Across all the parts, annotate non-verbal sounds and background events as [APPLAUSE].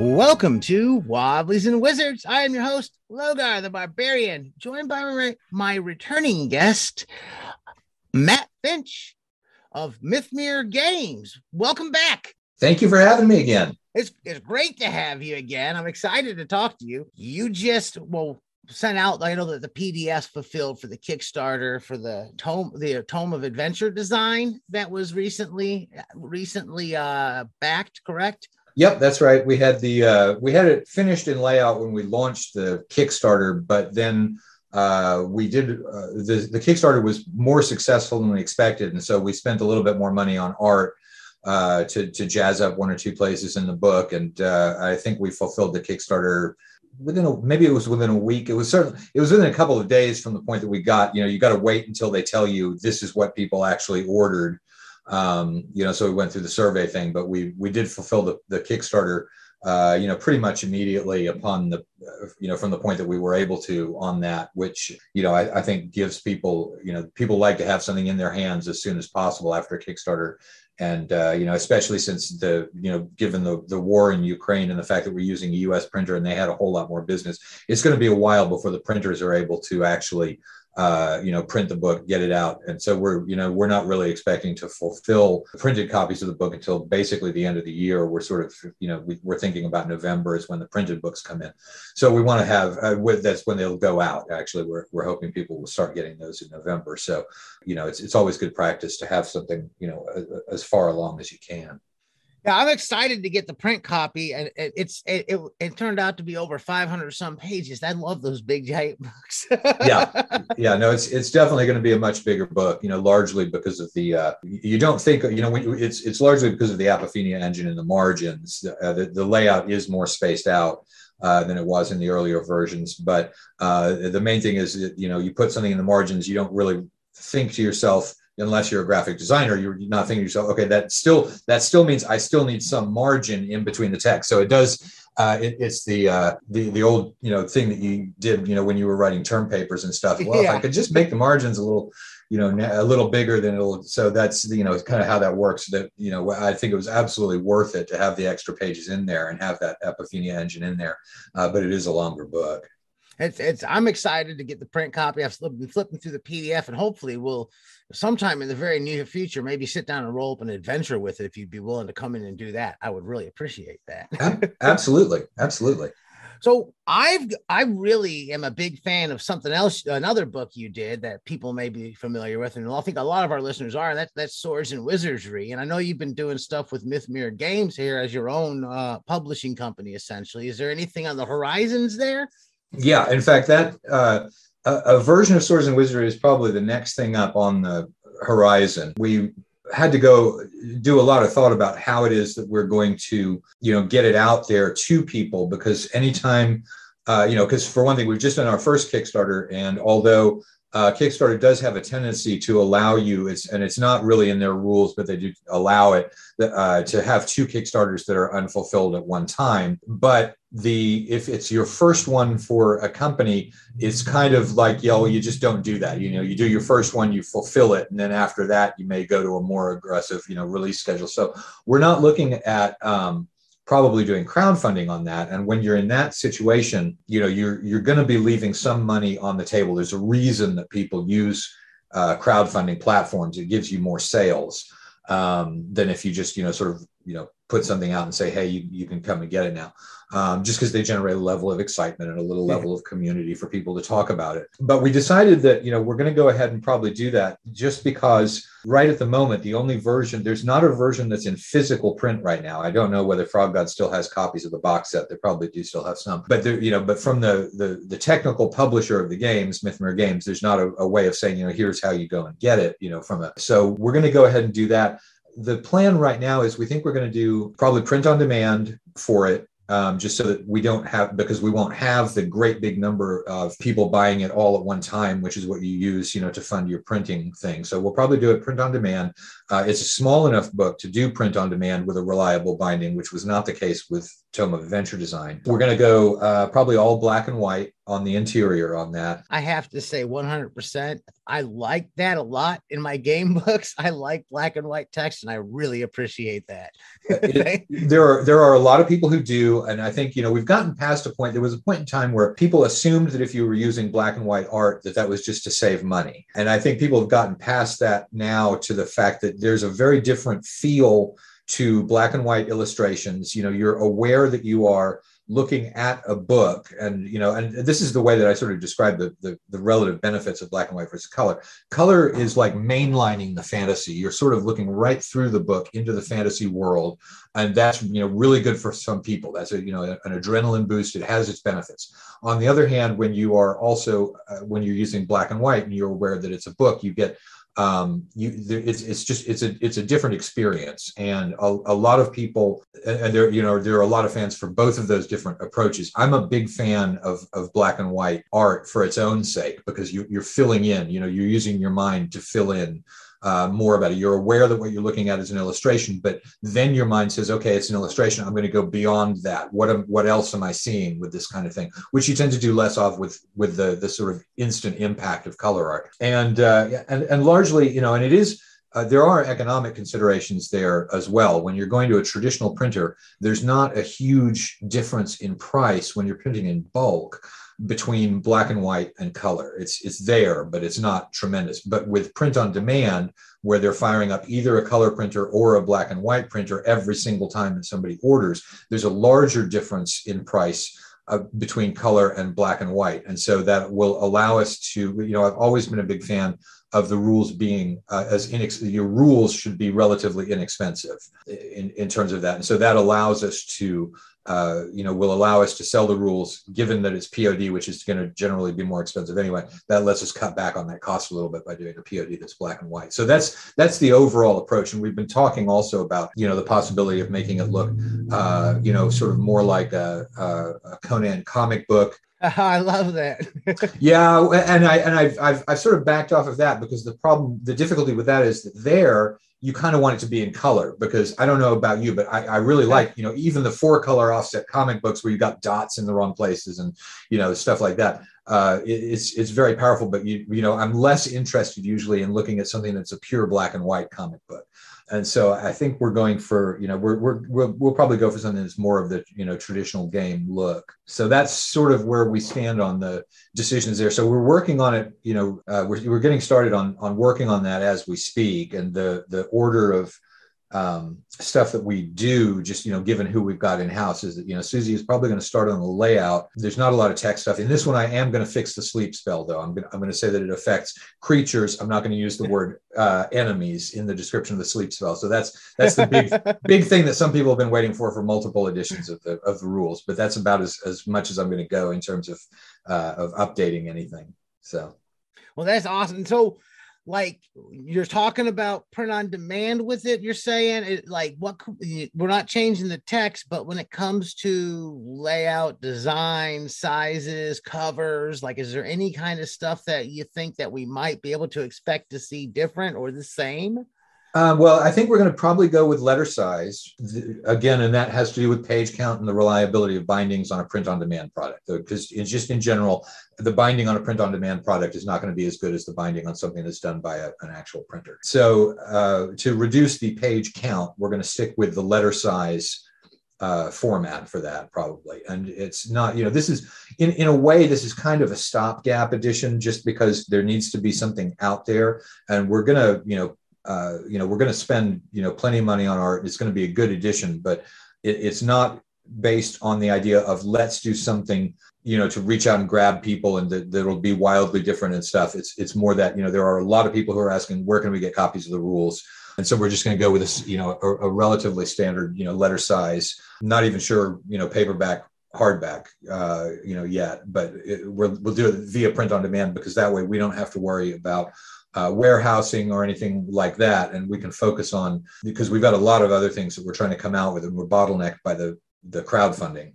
Welcome to Wobblies and Wizards. I am your host, Logar the Barbarian, joined by my, my returning guest, Matt Finch of Mythmere Games. Welcome back. Thank you for having me again. It's, it's great to have you again. I'm excited to talk to you. You just, well, sent out i know that the pdf fulfilled for the kickstarter for the tome the tome of adventure design that was recently recently uh backed correct Yep, that's right. We had the uh, we had it finished in layout when we launched the Kickstarter, but then uh, we did uh, the the Kickstarter was more successful than we expected, and so we spent a little bit more money on art uh, to to jazz up one or two places in the book, and uh, I think we fulfilled the Kickstarter within a maybe it was within a week. It was certainly it was within a couple of days from the point that we got. You know, you got to wait until they tell you this is what people actually ordered um, you know, so we went through the survey thing, but we we did fulfill the, the Kickstarter, uh, you know, pretty much immediately upon the, you know, from the point that we were able to on that, which you know I, I, think gives people, you know, people like to have something in their hands as soon as possible after Kickstarter, and uh, you know, especially since the, you know, given the the war in Ukraine and the fact that we're using a U.S. printer and they had a whole lot more business, it's going to be a while before the printers are able to actually uh, you know, print the book, get it out. And so we're, you know, we're not really expecting to fulfill printed copies of the book until basically the end of the year. We're sort of, you know, we, are thinking about November is when the printed books come in. So we want to have, uh, with, that's when they'll go out. Actually, we're, we're hoping people will start getting those in November. So, you know, it's, it's always good practice to have something, you know, as far along as you can. Yeah, I'm excited to get the print copy, and it's it, it, it turned out to be over 500 some pages. I love those big giant books. yeah, [LAUGHS] yeah, no, it's it's definitely going to be a much bigger book. You know, largely because of the uh, you don't think you know when it's it's largely because of the Apophenia engine in the margins. Uh, the, the layout is more spaced out. Uh, than it was in the earlier versions, but uh, the main thing is that, you know you put something in the margins, you don't really think to yourself, unless you're a graphic designer, you're not thinking to yourself, okay, that still that still means I still need some margin in between the text. So it does. Uh, it, it's the uh, the the old you know thing that you did you know when you were writing term papers and stuff. Well, yeah. if I could just make the margins a little you know a little bigger than it'll. So that's you know kind of how that works. That you know I think it was absolutely worth it to have the extra pages in there and have that Apophenia engine in there. Uh, but it is a longer book it's it's I'm excited to get the print copy. I've been flipping through the PDF, and hopefully we'll sometime in the very near future maybe sit down and roll up an adventure with it. If you'd be willing to come in and do that, I would really appreciate that. absolutely, absolutely. [LAUGHS] So I've I really am a big fan of something else, another book you did that people may be familiar with, and I think a lot of our listeners are. And that's that's Swords and Wizardry. And I know you've been doing stuff with Mythmere Games here as your own uh, publishing company, essentially. Is there anything on the horizons there? Yeah, in fact, that uh, a, a, version of Swords and Wizardry is probably the next thing up on the horizon. We had to go do a lot of thought about how it is that we're going to, you know, get it out there to people because anytime, uh, you know, because for one thing, we've just done our first Kickstarter, and although uh, Kickstarter does have a tendency to allow you, it's and it's not really in their rules, but they do allow it uh, to have two Kickstarters that are unfulfilled at one time. But the if it's your first one for a company, it's kind of like yo, you just don't do that. You know, you do your first one, you fulfill it, and then after that, you may go to a more aggressive, you know, release schedule. So we're not looking at um, probably doing crowdfunding on that. And when you're in that situation you know you're you're going to be leaving some money on the table. There's a reason that people use uh, crowdfunding platforms. It gives you more sales um, than if you just you know sort of you know put something out and say hey you, you can come and get it now um, just because they generate a level of excitement and a little level of community for people to talk about it. But we decided that, you know, we're going to go ahead and probably do that just because right at the moment, the only version, there's not a version that's in physical print right now. I don't know whether Frog God still has copies of the box set. They probably do still have some, but there, you know, but from the, the, the technical publisher of the games, Mythmere Games, there's not a, a way of saying, you know, here's how you go and get it, you know, from a, so we're going to go ahead and do that the plan right now is we think we're going to do probably print on demand for it um, just so that we don't have because we won't have the great big number of people buying it all at one time, which is what you use, you know, to fund your printing thing. So we'll probably do it print on demand. Uh, it's a small enough book to do print on demand with a reliable binding, which was not the case with tome of adventure design. We're going to go uh, probably all black and white on the interior on that. I have to say 100%. I like that a lot in my game [LAUGHS] books. I like black and white text and I really appreciate that. it, [LAUGHS] there are there are a lot of people who do and I think you know we've gotten past a point there was a point in time where people assumed that if you were using black and white art that that was just to save money. And I think people have gotten past that now to the fact that there's a very different feel to black and white illustrations you know you're aware that you are looking at a book and you know and this is the way that i sort of describe the, the, the relative benefits of black and white versus color. Color is like mainlining the fantasy. You're sort of looking right through the book into the fantasy world and that's you know really good for some people. That's a you know an adrenaline boost. It has its benefits. On the other hand when you are also uh, when you're using black and white and you're aware that it's a book you get um, you it's it's just it's a it's a different experience. And a, a lot of people and there you know there are a lot of fans for both of those different approaches. I'm a big fan of of black and white art for its own sake because you, you're filling in you know you're using your mind to fill in uh, more about it. You're aware that what you're looking at is an illustration, but then your mind says, okay, it's an illustration. I'm going to go beyond that. What am, what else am I seeing with this kind of thing? Which you tend to do less of with with the the sort of instant impact of color art. And uh, and and largely, you know, and it is. Uh, there are economic considerations there as well. When you're going to a traditional printer, there's not a huge difference in price when you're printing in bulk between black and white and color. It's it's there, but it's not tremendous. But with print on demand, where they're firing up either a color printer or a black and white printer every single time that somebody orders, there's a larger difference in price uh, between color and black and white, and so that will allow us to. You know, I've always been a big fan of the rules being uh, as inex- your rules should be relatively inexpensive in, in terms of that, and so that allows us to uh, you know, will allow us to sell the rules, given that it's POD, which is going to generally be more expensive anyway. That lets us cut back on that cost a little bit by doing a POD that's black and white. So that's that's the overall approach. And we've been talking also about you know the possibility of making it look, uh, you know, sort of more like a, a, a Conan comic book. [LAUGHS] I love that. [LAUGHS] yeah, and I and I've, I've I've sort of backed off of that because the problem, the difficulty with that is that there you kind of want it to be in color because I don't know about you, but I, I really like, you know, even the four color offset comic books where you got dots in the wrong places and, you know, stuff like that. Uh, it, it's, it's very powerful, but you, you know, I'm less interested usually in looking at something that's a pure black and white comic book and so I think we're going for you know we're, we're we'll, we'll probably go for something that's more of the you know traditional game look. So that's sort of where we stand on the decisions there. So we're working on it. You know, uh, we're we're getting started on on working on that as we speak, and the the order of um, stuff that we do, just you know, given who we've got in house, is that you know Susie is probably going to start on the layout. There's not a lot of tech stuff in this one. I am going to fix the sleep spell though. I'm going to, I'm going to say that it affects creatures. I'm not going to use the word uh, enemies in the description of the sleep spell. So that's that's the big [LAUGHS] big thing that some people have been waiting for for multiple editions of the of the rules. But that's about as as much as I'm going to go in terms of uh, of updating anything. So. Well, that's awesome. So like you're talking about print on demand with it you're saying it like what we're not changing the text but when it comes to layout design sizes covers like is there any kind of stuff that you think that we might be able to expect to see different or the same um, well, I think we're going to probably go with letter size again, and that has to do with page count and the reliability of bindings on a print-on-demand product. Because it's just in general, the binding on a print-on-demand product is not going to be as good as the binding on something that's done by a, an actual printer. So, uh, to reduce the page count, we're going to stick with the letter size uh, format for that probably. And it's not, you know, this is in, in a way, this is kind of a stopgap edition just because there needs to be something out there. And we're going to, you know, uh, you know, we're going to spend, you know, plenty of money on art. It's going to be a good addition, but it, it's not based on the idea of let's do something, you know, to reach out and grab people and that, that'll be wildly different and stuff. It's it's more that you know there are a lot of people who are asking where can we get copies of the rules, and so we're just going to go with this, you know, a, a, relatively standard, you know, letter size. Not even sure, you know, paperback hardback uh, you know yet but it, we will do it via print on demand because that way we don't have to worry about uh, warehousing or anything like that. And we can focus on because we've got a lot of other things that we're trying to come out with, and we're bottlenecked by the the crowdfunding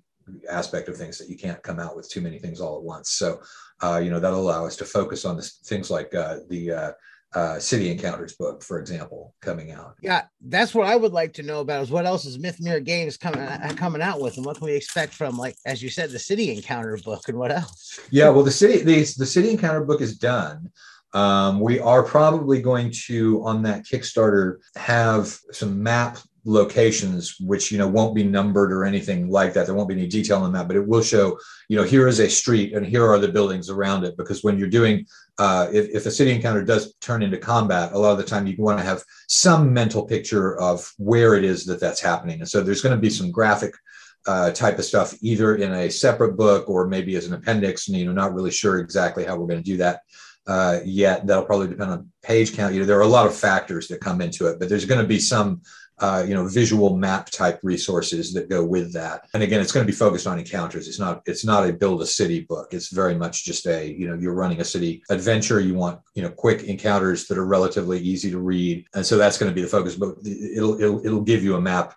aspect of things that you can't come out with too many things all at once. So, uh, you know, that'll allow us to focus on this, things like uh, the uh, uh, City Encounters book, for example, coming out. Yeah, that's what I would like to know about is what else is Mythmere Games coming uh, coming out with, and what can we expect from, like as you said, the City Encounter book, and what else? Yeah, well, the city the, the City Encounter book is done. Um, we are probably going to on that Kickstarter have some map locations which you know won't be numbered or anything like that. There won't be any detail on that but it will show you know here is a street and here are the buildings around it. Because when you're doing uh, if, if a city encounter does turn into combat a lot of the time you want to have some mental picture of where it is that that's happening. And so there's going to be some graphic uh, type of stuff either in a separate book or maybe as an appendix. And you know not really sure exactly how we're going to do that uh, yet. That'll probably depend on page count. You know there are a lot of factors that come into it but there's going to be some uh, you know visual map type resources that go with that. And again it's going to be focused on encounters. It's not it's not a build a city book. It's very much just a you know you're running a city adventure. You want you know quick encounters that are relatively easy to read. And so that's going to be the focus but it'll it'll, it'll give you a map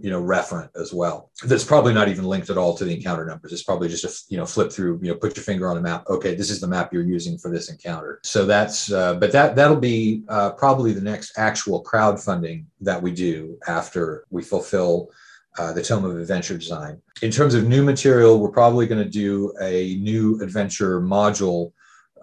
you know referent as well that's probably not even linked at all to the encounter numbers it's probably just a you know flip through you know put your finger on a map okay this is the map you're using for this encounter so that's uh, but that that'll be uh, probably the next actual crowdfunding that we do after we fulfill uh, the tome of adventure design in terms of new material we're probably going to do a new adventure module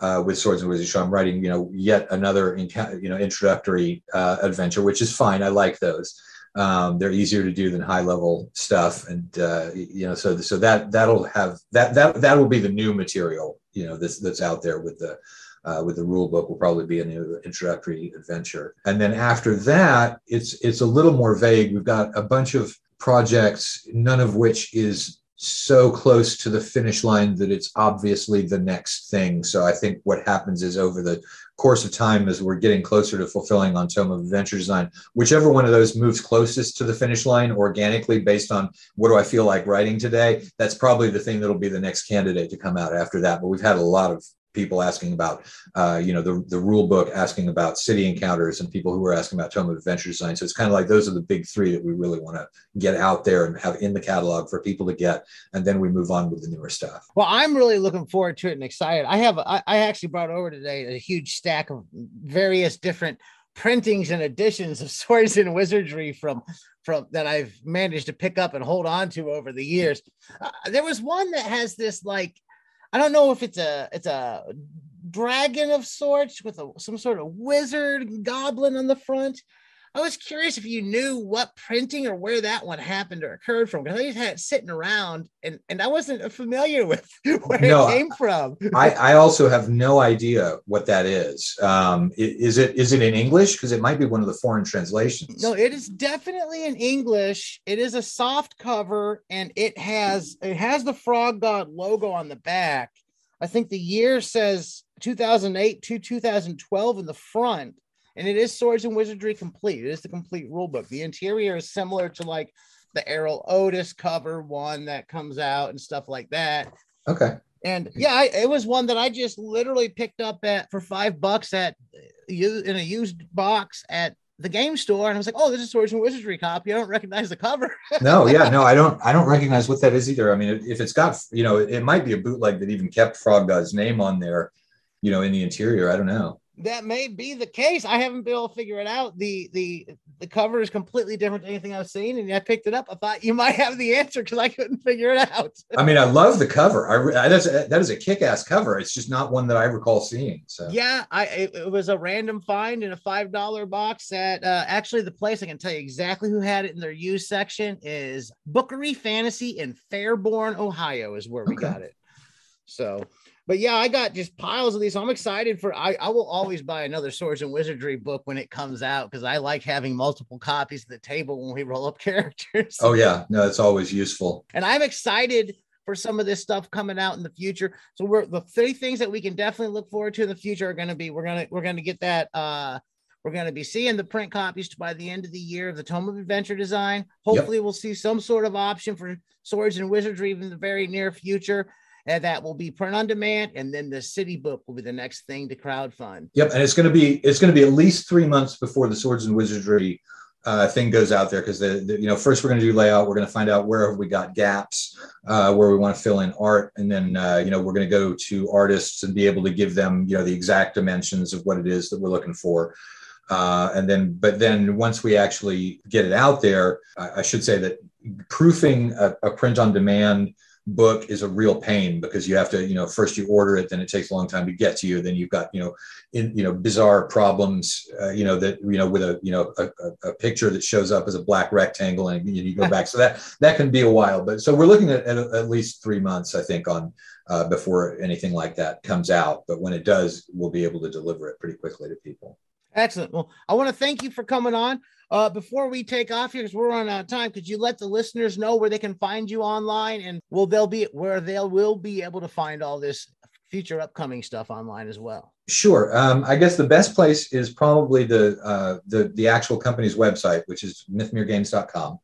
uh, with Swords and Wizards. So I'm writing, you know, yet another, you know, introductory uh, adventure, which is fine. I like those. Um, they're easier to do than high level stuff, and uh, you know, so so that that'll have that that that will be the new material, you know, this that's out there with the uh, with the rule book will probably be a new introductory adventure. And then after that, it's it's a little more vague. We've got a bunch of projects, none of which is so close to the finish line that it's obviously the next thing. So I think what happens is over the course of time, as we're getting closer to fulfilling on Tome of Adventure Design, whichever one of those moves closest to the finish line organically based on what do I feel like writing today, that's probably the thing that'll be the next candidate to come out after that. But we've had a lot of people asking about, uh, you know, the, the rule book, asking about city encounters, and people who are asking about Tome of Adventure Design. So it's kind of like those are the big three that we really want to get out there and have in the catalog for people to get, and then we move on with the newer stuff. Well, I'm really looking forward to it and excited. I have I, I actually brought over today a huge stack of various different printings and editions of [LAUGHS] swords and wizardry from from that I've managed to pick up and hold on to over the years. Uh, there was one that has this like I don't know if it's a it's a dragon of sorts with a, some sort of wizard goblin on the front. I was curious if you knew what printing or where that one happened or occurred from because I just had it sitting around and, and I wasn't familiar [LAUGHS] with where no, it came from. I, I also have no idea what that is. Um, is it is it in English? Because it might be one of the foreign translations. No, it is definitely in English. It is a soft cover and it has it has the Frog God logo on the back. I think the year says 2008 to 2012 in the front and it is Swords and Wizardry complete. It is the complete rule book. The interior is similar to like the Erol Otus cover one that comes out and stuff like that. Okay. And yeah, I, it was one that I just literally picked up at for five bucks at you in a used box at the game store, and I was like, "Oh, this is Swords and Wizardry copy. I don't recognize the cover." [LAUGHS] no, yeah, no, I don't. I don't recognize what that is either. I mean, if it's got, you know, it might be a bootleg that even kept Frog God's name on there, you know, in the interior. I don't know that may be the case. I haven't been able to figure it out. The the the cover is completely different to anything I've seen, and I picked it up. I thought you [LAUGHS] might have the answer because I couldn't figure it out. I mean, I love the cover. I that's that is a kick-ass cover. It's just not one that I recall seeing. So yeah, I it, it was a random find in a five dollar box at uh, actually the place I can tell you exactly who had it in their used section is Bookery Fantasy in Fairborn, Ohio, is where we okay. got it. So but yeah, I got just piles of these. So I'm excited for. I, I will always buy another Swords and Wizardry book when it comes out because I like having multiple copies of the table when we roll up [LAUGHS] characters. Oh yeah, no, it's always useful. And I'm excited for some of this stuff coming out in the future. So we're the three things that we can definitely look forward to in the future are going to be we're gonna we're gonna get that. uh we're going to be seeing the print copies by the end of the year of the Tome of Adventure Design. Hopefully, yep. we'll see some sort of option for Swords and Wizardry in the very near future and that will be print on demand and then the city book will be the next thing to crowdfund. Yep and it's going to be it's going to be at least three months before the swords and wizardry uh, thing goes out there because the, the, you know first we're going to do layout we're going to find out where have we got gaps uh, where we want to fill in art and then uh, you know we're going to go to artists and be able to give them you know the exact dimensions of what it is that we're looking for. Uh, and then but then once we actually get it out there i, I should say that proofing a, a print on demand book is a real pain because you have to you know first you order it then it takes a long time to get to you. Then you've got you know in you know bizarre problems uh, you know that you know with a you know a, a, picture that shows up as a black rectangle and you, go back. So that that can be a while. But so we're looking at at, at least three months i think on uh, before anything like that comes out. But when it does we'll be able to deliver it pretty quickly to people excellent well i want to thank you for coming on uh, before we take off here, because we're running out of time, could you let the listeners know where they can find you online and will they'll be where they will be able to find all this future upcoming stuff online as well? Sure. Um, I guess the best place is probably the uh, the the actual company's website, which is mythmeregames.com.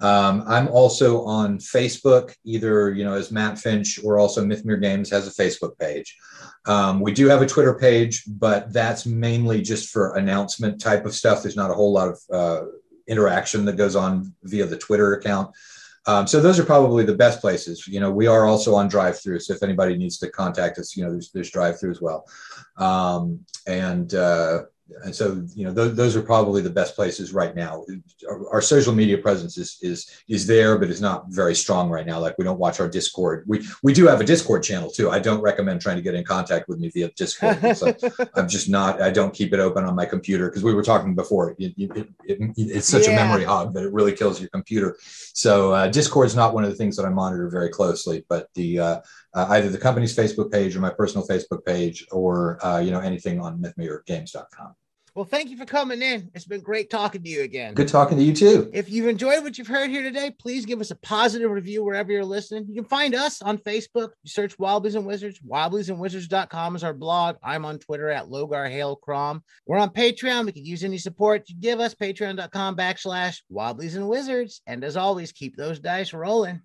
Um, I'm also on Facebook, either you know as Matt Finch or also Mythmere Games has a Facebook page. Um, we do have a Twitter page, but that's mainly just for announcement type of stuff. There's not a whole lot of uh, interaction that goes on via the Twitter account. Um, so those are probably the best places. You know, we are also on drive-through. So if anybody needs to contact us, you know, there's, there's drive-through as well. Um, and uh, and so you know those, those are probably the best places right now. Our, our, social media presence is is is there but it's not very strong right now. Like we don't watch our discord. We we do have a discord channel too. I don't recommend trying to get in contact with me via discord. So [LAUGHS] i'm just not i don't keep it open on my computer because we were talking before. It, it, it, it's such yeah. a memory hog that it really kills your computer. So uh, discord is not one of the things that i monitor very closely but the uh, uh, either the company's Facebook page or my personal Facebook page, or uh, you know anything on mythmeregames.com. Well, thank you for coming in. It's been great talking to you again. Good talking to you too. If you've enjoyed what you've heard here today, please give us a positive review wherever you're listening. You can find us on Facebook. You search Wobblies and Wizards. Wobbliesandwizards.com is our blog. I'm on Twitter at Logar Hale Crom. We're on Patreon. We could use any support you give us. Patreon.com backslash Wobblies and Wizards. And as always, keep those dice rolling.